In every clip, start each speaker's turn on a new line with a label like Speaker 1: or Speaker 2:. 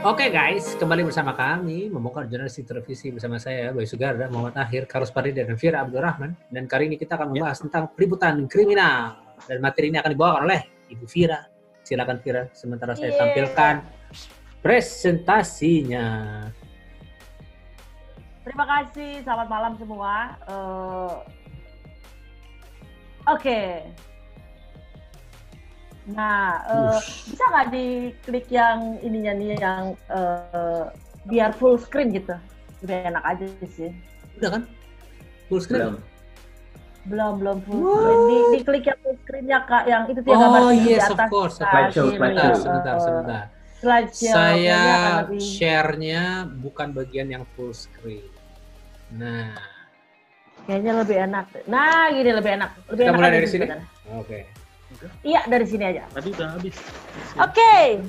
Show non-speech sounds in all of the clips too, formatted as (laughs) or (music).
Speaker 1: Oke guys, kembali bersama kami membongkar jurnalistik televisi bersama saya Boy Sugarda, Muhammad Akhir, Karus Parida, dan Fira Abdurrahman. Dan kali ini kita akan membahas tentang peliputan kriminal. Dan materi ini akan dibawakan oleh Ibu Fira. Silakan Fira, sementara saya
Speaker 2: Yeay.
Speaker 1: tampilkan presentasinya.
Speaker 2: Terima kasih, selamat malam semua. Eh, Oke. Nah,
Speaker 1: Ush.
Speaker 2: bisa nggak diklik yang ininya nih yang eh, biar full screen gitu? Udah enak aja sih.
Speaker 1: Udah kan? Full screen?
Speaker 3: Belum.
Speaker 2: Belum belum full
Speaker 1: Wow.
Speaker 2: screen. Di, diklik yang full screennya kak, yang itu tuh yang gambar
Speaker 1: Oh
Speaker 2: di
Speaker 1: yes, of
Speaker 2: atas.
Speaker 1: course.
Speaker 2: Nah,
Speaker 3: Slideshow,
Speaker 2: sini,
Speaker 3: slideshow.
Speaker 1: Sebentar,
Speaker 2: eh,
Speaker 1: sebentar, sebentar.
Speaker 2: slideshow.
Speaker 1: Saya
Speaker 2: lebih-
Speaker 1: share-nya bukan bagian yang full screen. Nah,
Speaker 2: Kayaknya lebih enak. Nah, gini lebih enak. Lebih
Speaker 1: Kita
Speaker 2: enak
Speaker 1: mulai dari sini?
Speaker 2: sebenarnya.
Speaker 1: Oke.
Speaker 2: Iya, dari sini aja.
Speaker 3: Tadi udah habis.
Speaker 2: Oke.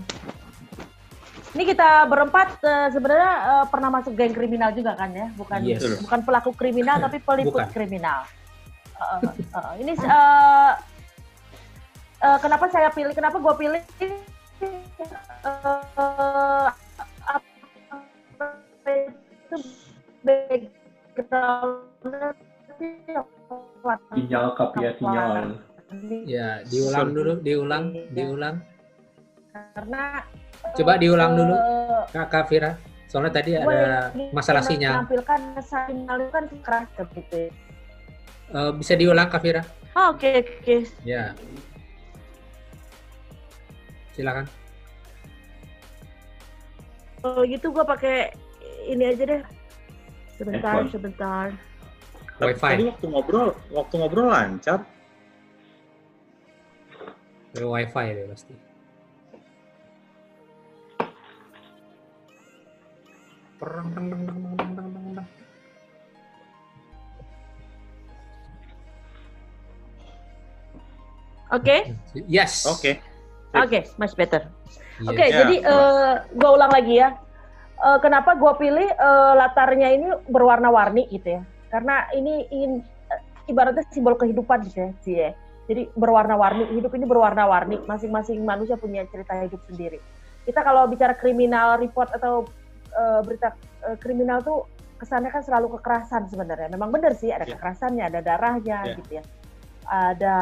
Speaker 2: Ini kita berempat eh, sebenarnya eh, pernah masuk geng kriminal juga kan ya, bukan
Speaker 1: Yes.
Speaker 2: bukan pelaku kriminal tapi peliput
Speaker 1: Bukan.
Speaker 2: kriminal. Eh, eh, eh, ini eh, eh, kenapa saya pilih? Kenapa gue pilih? eh, apa itu background-nya
Speaker 3: Sinyal kap ya sinyal.
Speaker 1: Ya, diulang dulu, diulang, diulang.
Speaker 2: karena
Speaker 1: Coba diulang dulu.
Speaker 2: eh,
Speaker 1: Kakak Fira. Soalnya tadi ada masalah sinyal.
Speaker 2: menampilkan sinyal kan keras gitu.
Speaker 1: Eh, bisa diulang Kak Fira?
Speaker 2: Oh, Oke oke.
Speaker 1: Ya. Silakan.
Speaker 2: Kalau gitu gue pakai ini aja deh. Sebentar sebentar.
Speaker 3: Tapi
Speaker 1: Wifi.
Speaker 3: Tadi waktu ngobrol, waktu ngobrol lancar.
Speaker 1: Pakai Wifi deh pasti. Perang, dang, dang, dang, dang, dang, dang, dang, dang.
Speaker 2: Oke
Speaker 1: Yes.
Speaker 3: Oke.
Speaker 2: oke much better.
Speaker 1: Yes.
Speaker 2: Oke
Speaker 3: Ya,
Speaker 2: jadi gue ulang lagi ya. Eh, kenapa gue pilih eh, latarnya ini berwarna-warni gitu ya? Karena ini ingin eh, ibaratnya simbol kehidupan gitu ya, sih ya. Jadi berwarna-warni, hidup ini berwarna-warni. Masing-masing manusia punya cerita hidup sendiri. Kita kalau bicara kriminal report atau eh, berita eh, kriminal tuh kesannya kan selalu kekerasan sebenarnya. Memang benar sih ada
Speaker 3: Ya.
Speaker 2: kekerasannya, ada darahnya
Speaker 3: Ya.
Speaker 2: gitu ya. Ada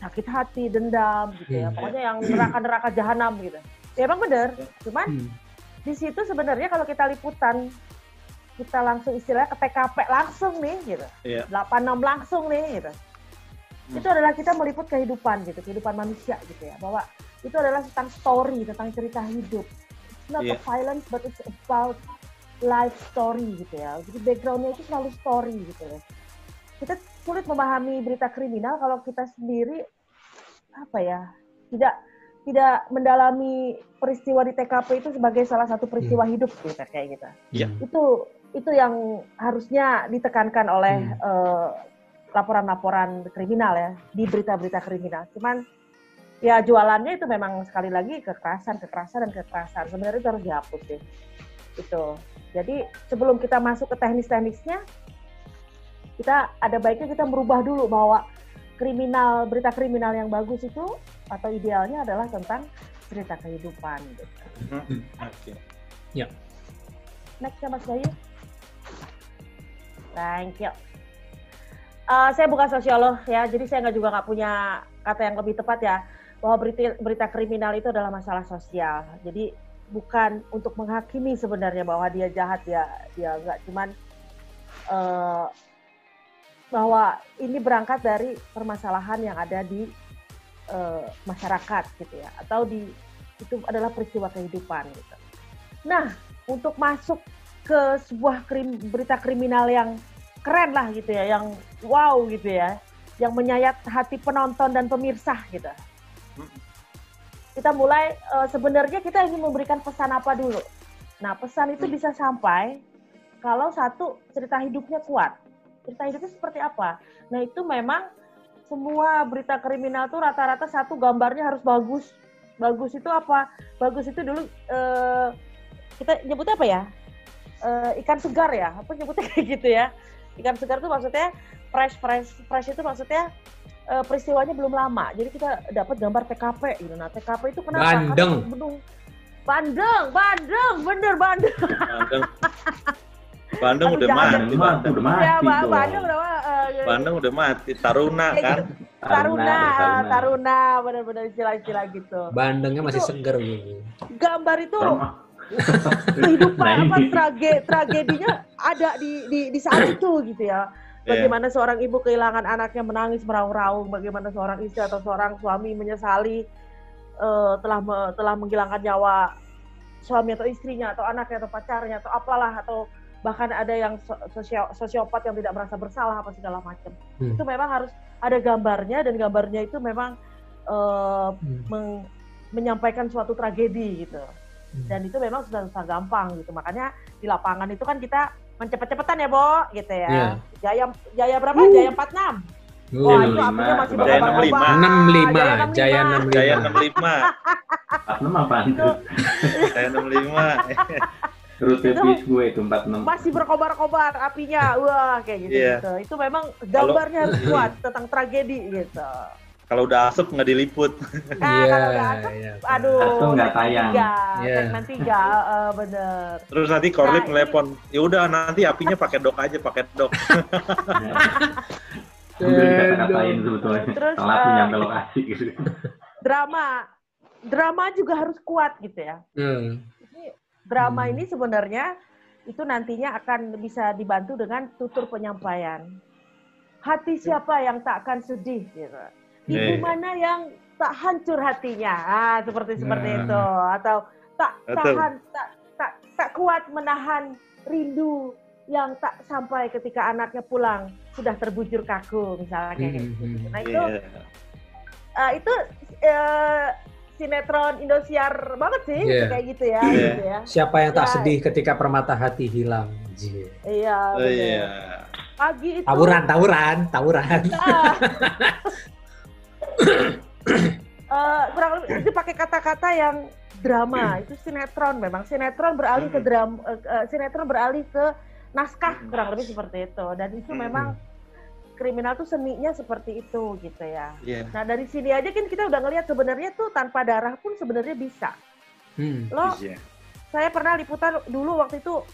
Speaker 2: sakit hati, dendam gitu ya.
Speaker 1: Hmm.
Speaker 2: Pokoknya yang neraka-neraka jahanam gitu. Ya emang benar. Cuman
Speaker 1: Hmm.
Speaker 2: di situ sebenarnya kalau kita liputan kita langsung istilahnya ke TKP langsung nih gitu.
Speaker 3: Iya.
Speaker 2: 86 langsung nih gitu.
Speaker 3: Hmm.
Speaker 2: Itu adalah kita meliput kehidupan gitu, kehidupan manusia gitu ya. Bahwa itu adalah tentang story, tentang cerita hidup. It's not a
Speaker 3: Iya.
Speaker 2: violence but it's about life story gitu ya. Jadi backgroundnya itu selalu story gitu ya. Kita sulit memahami berita kriminal kalau kita sendiri apa ya tidak tidak mendalami peristiwa di TKP itu sebagai salah satu peristiwa hidup gitu kayak gitu
Speaker 3: Iya.
Speaker 1: Hmm.
Speaker 2: itu itu yang harusnya ditekankan oleh
Speaker 1: Hmm.
Speaker 2: eh, laporan-laporan kriminal ya di berita-berita kriminal. Cuman ya jualannya itu memang sekali lagi kekerasan, kekerasan dan kekerasan. Sebenarnya itu harus dihapus sih. Itu. Jadi sebelum kita masuk ke teknis-teknisnya, kita ada baiknya kita merubah dulu bahwa kriminal berita kriminal yang bagus itu atau idealnya adalah tentang cerita kehidupan. Gitu.
Speaker 3: Oke.
Speaker 2: Next ya Mas Bayu. Thank you. Eh, saya bukan sosiolog ya, jadi saya nggak juga nggak punya kata yang lebih tepat ya. Bahwa berita, berita kriminal itu adalah masalah sosial. Jadi bukan untuk menghakimi sebenarnya bahwa dia jahat ya. Dia nggak. Cuman eh, bahwa ini berangkat dari permasalahan yang ada di eh, masyarakat gitu ya. Atau di itu adalah peristiwa kehidupan gitu. Nah untuk masuk ke sebuah krim, berita kriminal yang keren lah gitu ya, yang wow gitu ya, yang menyayat hati penonton dan pemirsa gitu. Kita mulai eh, sebenarnya kita ingin memberikan pesan apa dulu. Nah pesan itu
Speaker 3: Hmm.
Speaker 2: bisa sampai kalau satu cerita hidupnya kuat. Cerita hidupnya seperti apa? Nah itu memang semua berita kriminal tuh rata-rata satu gambarnya harus bagus. Bagus itu apa? Bagus itu dulu eh, kita nyebutnya apa ya? Eh, ikan segar ya? Apa nyebutnya (laughs) kayak gitu ya? Ikan segar itu maksudnya fresh, fresh, fresh itu maksudnya eh, peristiwanya belum lama. Jadi kita dapat gambar TKP gitu. Nah TKP itu kenapa?
Speaker 1: Bandeng.
Speaker 2: Karena Bandeng, Bandeng, bener Bandeng.
Speaker 3: Bandeng. Bandeng
Speaker 2: Aduh,
Speaker 3: udah
Speaker 2: jangan.
Speaker 3: mati.
Speaker 4: Bandeng mah
Speaker 3: Bandeng.
Speaker 4: udah mati
Speaker 2: ya, Ba-
Speaker 4: dong.
Speaker 2: Bandeng udah eh,
Speaker 3: Bandeng udah mati. Taruna
Speaker 2: Kayak
Speaker 3: kan.
Speaker 2: gitu. Taruna, ah, Taruna, bener-bener istilah-istilah gitu.
Speaker 1: Bandengnya masih
Speaker 2: Itu-
Speaker 1: seger gitu.
Speaker 2: Gambar itu. Kehidupan
Speaker 4: Nah,
Speaker 2: apa trage tragedinya ada di di di saat itu gitu ya.
Speaker 3: Iya.
Speaker 2: Bagaimana seorang ibu kehilangan anaknya menangis meraung-raung, bagaimana seorang istri atau seorang suami menyesali eh, telah me- telah menghilangkan nyawa suami atau istrinya atau anaknya atau pacarnya atau apalah atau bahkan ada yang so- sosio- sosiopat yang tidak merasa bersalah apa segala macam.
Speaker 1: Hmm.
Speaker 2: Itu memang harus ada gambarnya dan gambarnya itu memang eh,
Speaker 1: Hmm.
Speaker 2: meng- menyampaikan suatu tragedi gitu. Dan itu memang sudah susah gampang gitu makanya di lapangan itu kan kita mencepet-cepetan ya Bo gitu ya
Speaker 1: Iya.
Speaker 2: Jaya Jaya berapa Jaya 46
Speaker 1: Uh,
Speaker 2: Wah,
Speaker 4: Jaya
Speaker 2: itu apinya masih
Speaker 4: Jaya
Speaker 2: berkobar-kobar.
Speaker 1: 65,
Speaker 2: Jaya
Speaker 1: Jaya
Speaker 2: 65.
Speaker 3: Jaya
Speaker 1: 65.
Speaker 3: 65.
Speaker 4: Enam apaan
Speaker 2: Itu
Speaker 4: tuh?
Speaker 3: Jaya 65. (laughs)
Speaker 4: Rute
Speaker 2: Itu-
Speaker 4: bis gue itu 46.
Speaker 2: masih berkobar-kobar apinya wah kayak gitu
Speaker 3: Iya.
Speaker 2: gitu itu memang gambarnya harus
Speaker 3: Iya.
Speaker 2: kuat tentang tragedi gitu
Speaker 3: Kalau udah asap nggak diliput.
Speaker 2: Ah,
Speaker 1: Iya,
Speaker 2: kalau udah asap,
Speaker 1: iya.
Speaker 2: aduh
Speaker 4: nggak tayang.
Speaker 2: tiga,
Speaker 1: Iya.
Speaker 2: segmen tiga eh, bener
Speaker 3: Terus nanti korlip
Speaker 2: Nah, ini-
Speaker 3: telepon. Ya udah nanti apinya pakai dok aja, pakai dok. (laughs)
Speaker 4: Sambil dikata-katain sebetulnya.
Speaker 2: Terus, eh,
Speaker 4: nyampe lokasi gitu.
Speaker 2: drama drama juga harus kuat gitu ya
Speaker 1: Hmm.
Speaker 2: Ini drama
Speaker 1: Hmm.
Speaker 2: ini sebenarnya itu nantinya akan bisa dibantu dengan tutur penyampaian. Hati siapa yang tak akan sedih gitu. Ibu
Speaker 3: Iya.
Speaker 2: mana yang tak hancur hatinya. Ah, seperti seperti
Speaker 1: Nah.
Speaker 2: itu atau tak
Speaker 3: Betul.
Speaker 2: tahan tak tak tak kuat menahan rindu yang tak sampai ketika anaknya pulang sudah terbujur kaku misalnya kayak
Speaker 1: Hmm,
Speaker 2: gitu.
Speaker 1: hmm.
Speaker 2: Nah, itu
Speaker 3: Iya.
Speaker 2: eh, itu eh, sinetron Indosiar banget sih
Speaker 1: Iya.
Speaker 2: kayak gitu ya,
Speaker 3: Iya.
Speaker 2: gitu ya.
Speaker 1: Siapa yang tak
Speaker 2: Ya.
Speaker 1: sedih ketika permata hati hilang?
Speaker 2: Iya,
Speaker 3: Oh,
Speaker 2: bener.
Speaker 3: iya.
Speaker 2: Pagi itu
Speaker 1: Tawuran, tawuran, tawuran.
Speaker 2: Ah. (laughs) Eh, kurang lebih itu pakai kata-kata yang drama. Itu sinetron memang. Sinetron beralih ke
Speaker 3: Hmm.
Speaker 2: drama sinetron beralih ke naskah
Speaker 3: Hmm.
Speaker 2: kurang lebih seperti itu. Dan itu
Speaker 3: Hmm.
Speaker 2: memang kriminal tuh seninya seperti itu gitu ya.
Speaker 3: Iya.
Speaker 2: Nah, dari sini aja kan kita udah ngelihat sebenarnya tuh tanpa darah pun sebenarnya bisa.
Speaker 1: Hmm.
Speaker 2: Lo
Speaker 3: Iya.
Speaker 2: saya pernah liputan dulu waktu itu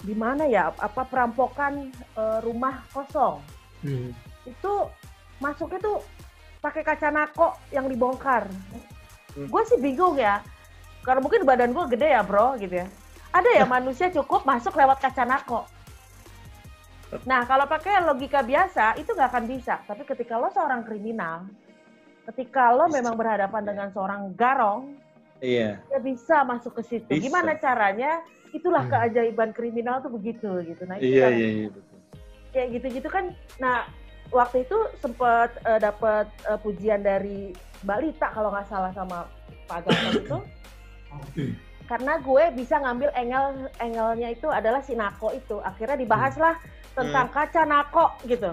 Speaker 2: di mana ya apa perampokan eh, rumah kosong
Speaker 1: Hmm.
Speaker 2: itu masuknya tuh pakai kaca nako yang dibongkar
Speaker 3: Hmm.
Speaker 2: gue sih bingung ya karena mungkin badan gue gede ya bro gitu ya ada ya (laughs) manusia cukup masuk lewat kaca nako nah kalau pakai logika biasa itu nggak akan bisa tapi ketika lo seorang kriminal ketika lo memang berhadapan dengan seorang garong
Speaker 3: Iya.
Speaker 2: ya bisa masuk ke situ.
Speaker 3: Bisa.
Speaker 2: Gimana caranya? Itulah
Speaker 1: Hmm.
Speaker 2: keajaiban kriminal tuh begitu gitu. Nah, itu
Speaker 3: Iya,
Speaker 2: kan
Speaker 3: iya, iya, betul.
Speaker 2: kayak gitu-gitu kan. Nah, waktu itu sempat eh, dapat eh, pujian dari Mbak Lita kalau nggak salah sama Pak Gatot itu. Karena gue bisa ngambil engel engelnya itu adalah si Nako itu. Akhirnya dibahaslah tentang kaca Nako gitu.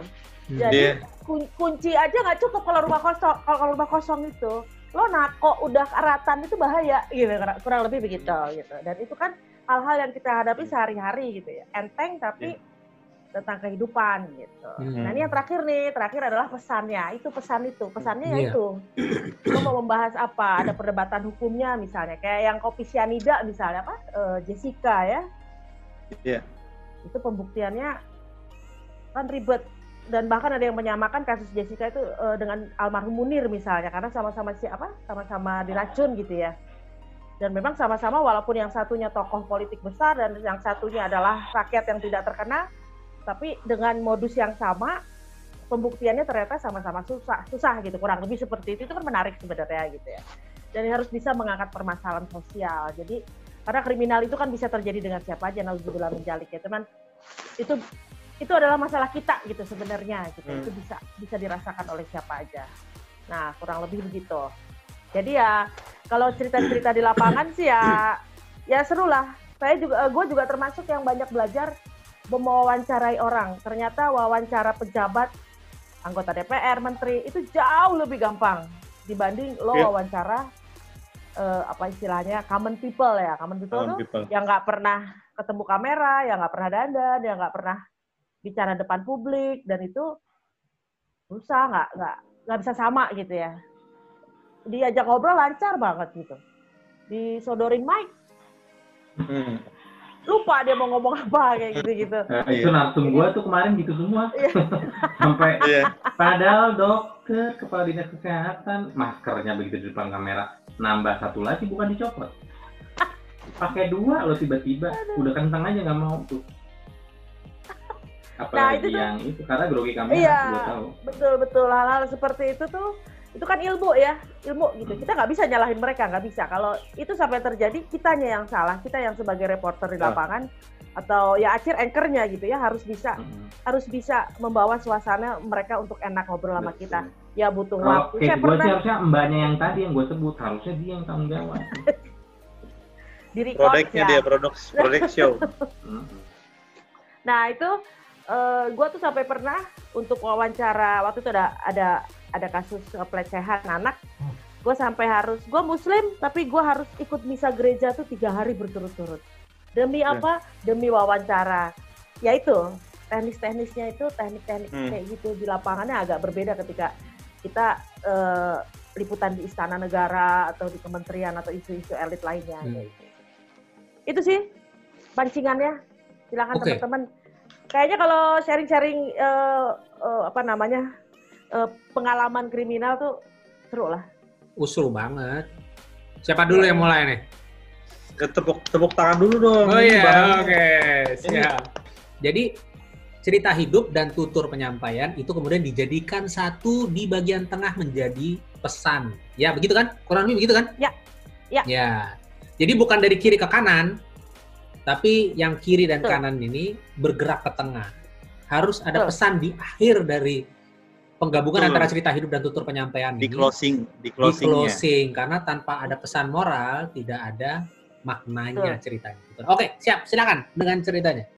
Speaker 1: Hmm.
Speaker 2: Jadi
Speaker 3: Dia
Speaker 2: kun- kunci aja nggak cukup kalau rumah kosong. Kalau rumah kosong itu lo nako udah karatan itu bahaya gitu kurang, kurang lebih begitu gitu. Dan itu kan hal-hal yang kita hadapi sehari-hari gitu ya. Enteng tapi tentang kehidupan gitu.
Speaker 1: Hmm.
Speaker 2: Nah ini yang terakhir nih, terakhir adalah pesannya. Itu pesan itu, pesannya ya
Speaker 1: Iya.
Speaker 2: itu. Lo mau membahas apa? Ada perdebatan hukumnya misalnya, kayak yang kopi sianida misalnya apa? Eh, Jessica ya.
Speaker 3: Iya.
Speaker 2: Itu pembuktiannya kan ribet dan bahkan ada yang menyamakan kasus Jessica itu eh, dengan almarhum Munir misalnya karena sama-sama siapa? Sama-sama diracun gitu ya. Dan memang sama-sama walaupun yang satunya tokoh politik besar dan yang satunya adalah rakyat yang tidak terkena, tapi dengan modus yang sama pembuktiannya ternyata sama-sama susah, susah gitu kurang lebih seperti itu itu kan menarik sebenarnya gitu ya. Dan harus bisa mengangkat permasalahan sosial. Jadi karena kriminal itu kan bisa terjadi dengan siapa aja, nauzubillah menjalik ya teman. Itu itu adalah masalah kita gitu sebenarnya gitu.
Speaker 3: Hmm.
Speaker 2: Itu bisa bisa dirasakan oleh siapa aja. Nah, kurang lebih begitu. Jadi ya kalau cerita-cerita di lapangan sih ya ya seru lah. Saya juga gue juga termasuk yang banyak belajar mewawancarai orang. Ternyata wawancara pejabat, anggota DPR, menteri itu jauh lebih gampang dibanding lo
Speaker 3: Iya.
Speaker 2: wawancara eh, apa istilahnya common people ya. Common people
Speaker 3: Common
Speaker 2: tuh
Speaker 3: people.
Speaker 2: yang nggak pernah ketemu kamera, yang nggak pernah dandan, yang nggak pernah bicara depan publik dan itu susah nggak nggak nggak bisa sama gitu ya. Diajak ngobrol lancar banget gitu. disodorin mic,
Speaker 3: Hmm.
Speaker 2: Lupa dia mau ngomong apa kayak gitu-gitu.
Speaker 4: Nah,
Speaker 3: Iya.
Speaker 4: itu langsung gua tuh kemarin gitu semua.
Speaker 2: Iya. (laughs)
Speaker 4: Sampai
Speaker 3: Iya.
Speaker 4: padahal dokter kepala dinas kesehatan maskernya begitu di depan kamera nambah satu lagi bukan dicopot. Pakai dua lo tiba-tiba udah kentang aja nggak mau tuh. Apalagi
Speaker 2: Nah, itu tuh-
Speaker 4: yang itu karena grogi kamera
Speaker 2: Iya.
Speaker 4: gua tahu.
Speaker 2: Betul betul hal-hal seperti itu tuh itu kan ilmu ya ilmu gitu kita nggak bisa nyalahin mereka nggak bisa kalau itu sampai terjadi kitanya yang salah kita yang sebagai reporter di lapangan atau ya akhir anchornya gitu ya harus bisa
Speaker 4: Mm-mm.
Speaker 2: harus bisa membawa suasana mereka untuk enak ngobrol sama kita ya butuh
Speaker 4: Kalau
Speaker 2: waktu
Speaker 4: kayak
Speaker 2: saya
Speaker 4: gue
Speaker 2: pernah
Speaker 4: harusnya mbaknya yang tadi yang gue sebut harusnya dia yang tanggung jawab. (laughs)
Speaker 2: di record
Speaker 3: Produknya
Speaker 2: ya.
Speaker 3: dia produk produk show.
Speaker 4: Mm-mm.
Speaker 2: Nah itu gue tuh sampai pernah untuk wawancara waktu itu ada ada ada kasus eh, pelecehan anak. Gue sampai harus gue Muslim tapi gue harus ikut misa gereja tuh tiga hari berturut-turut. Demi
Speaker 3: Ya.
Speaker 2: apa? Demi wawancara. Ya itu teknis-teknisnya itu teknik-teknik
Speaker 3: Hmm.
Speaker 2: kayak gitu di lapangannya agak berbeda ketika kita eh, liputan di istana negara atau di kementerian atau isu-isu elit lainnya.
Speaker 1: Hmm.
Speaker 2: gitu. Itu sih pancingannya. Silakan
Speaker 1: Oke.
Speaker 2: teman-teman. Kayaknya kalau sharing-sharing eh, eh, apa namanya eh, pengalaman kriminal tuh seru lah.
Speaker 1: Usul banget. Siapa dulu yang mulai nih?
Speaker 3: Ya, tepuk tepuk tangan dulu dong.
Speaker 1: Oh iya,
Speaker 3: barangnya.
Speaker 1: oke, siap. Jadi cerita hidup dan tutur penyampaian itu kemudian dijadikan satu di bagian tengah menjadi pesan. Ya, begitu kan? Kurang lebih begitu kan?
Speaker 2: Ya. Ya.
Speaker 1: Ya. Jadi bukan dari kiri ke kanan, tapi yang kiri dan
Speaker 2: Betul.
Speaker 1: kanan ini bergerak ke tengah. Harus ada
Speaker 2: Betul.
Speaker 1: pesan di akhir dari penggabungan
Speaker 3: Betul.
Speaker 1: antara cerita hidup dan tutur penyampaian
Speaker 3: Di
Speaker 1: ini
Speaker 3: closing, di
Speaker 1: di
Speaker 3: closingnya.
Speaker 1: closing karena tanpa ada pesan moral tidak ada maknanya ceritanya. Oke, siap, silakan dengan ceritanya.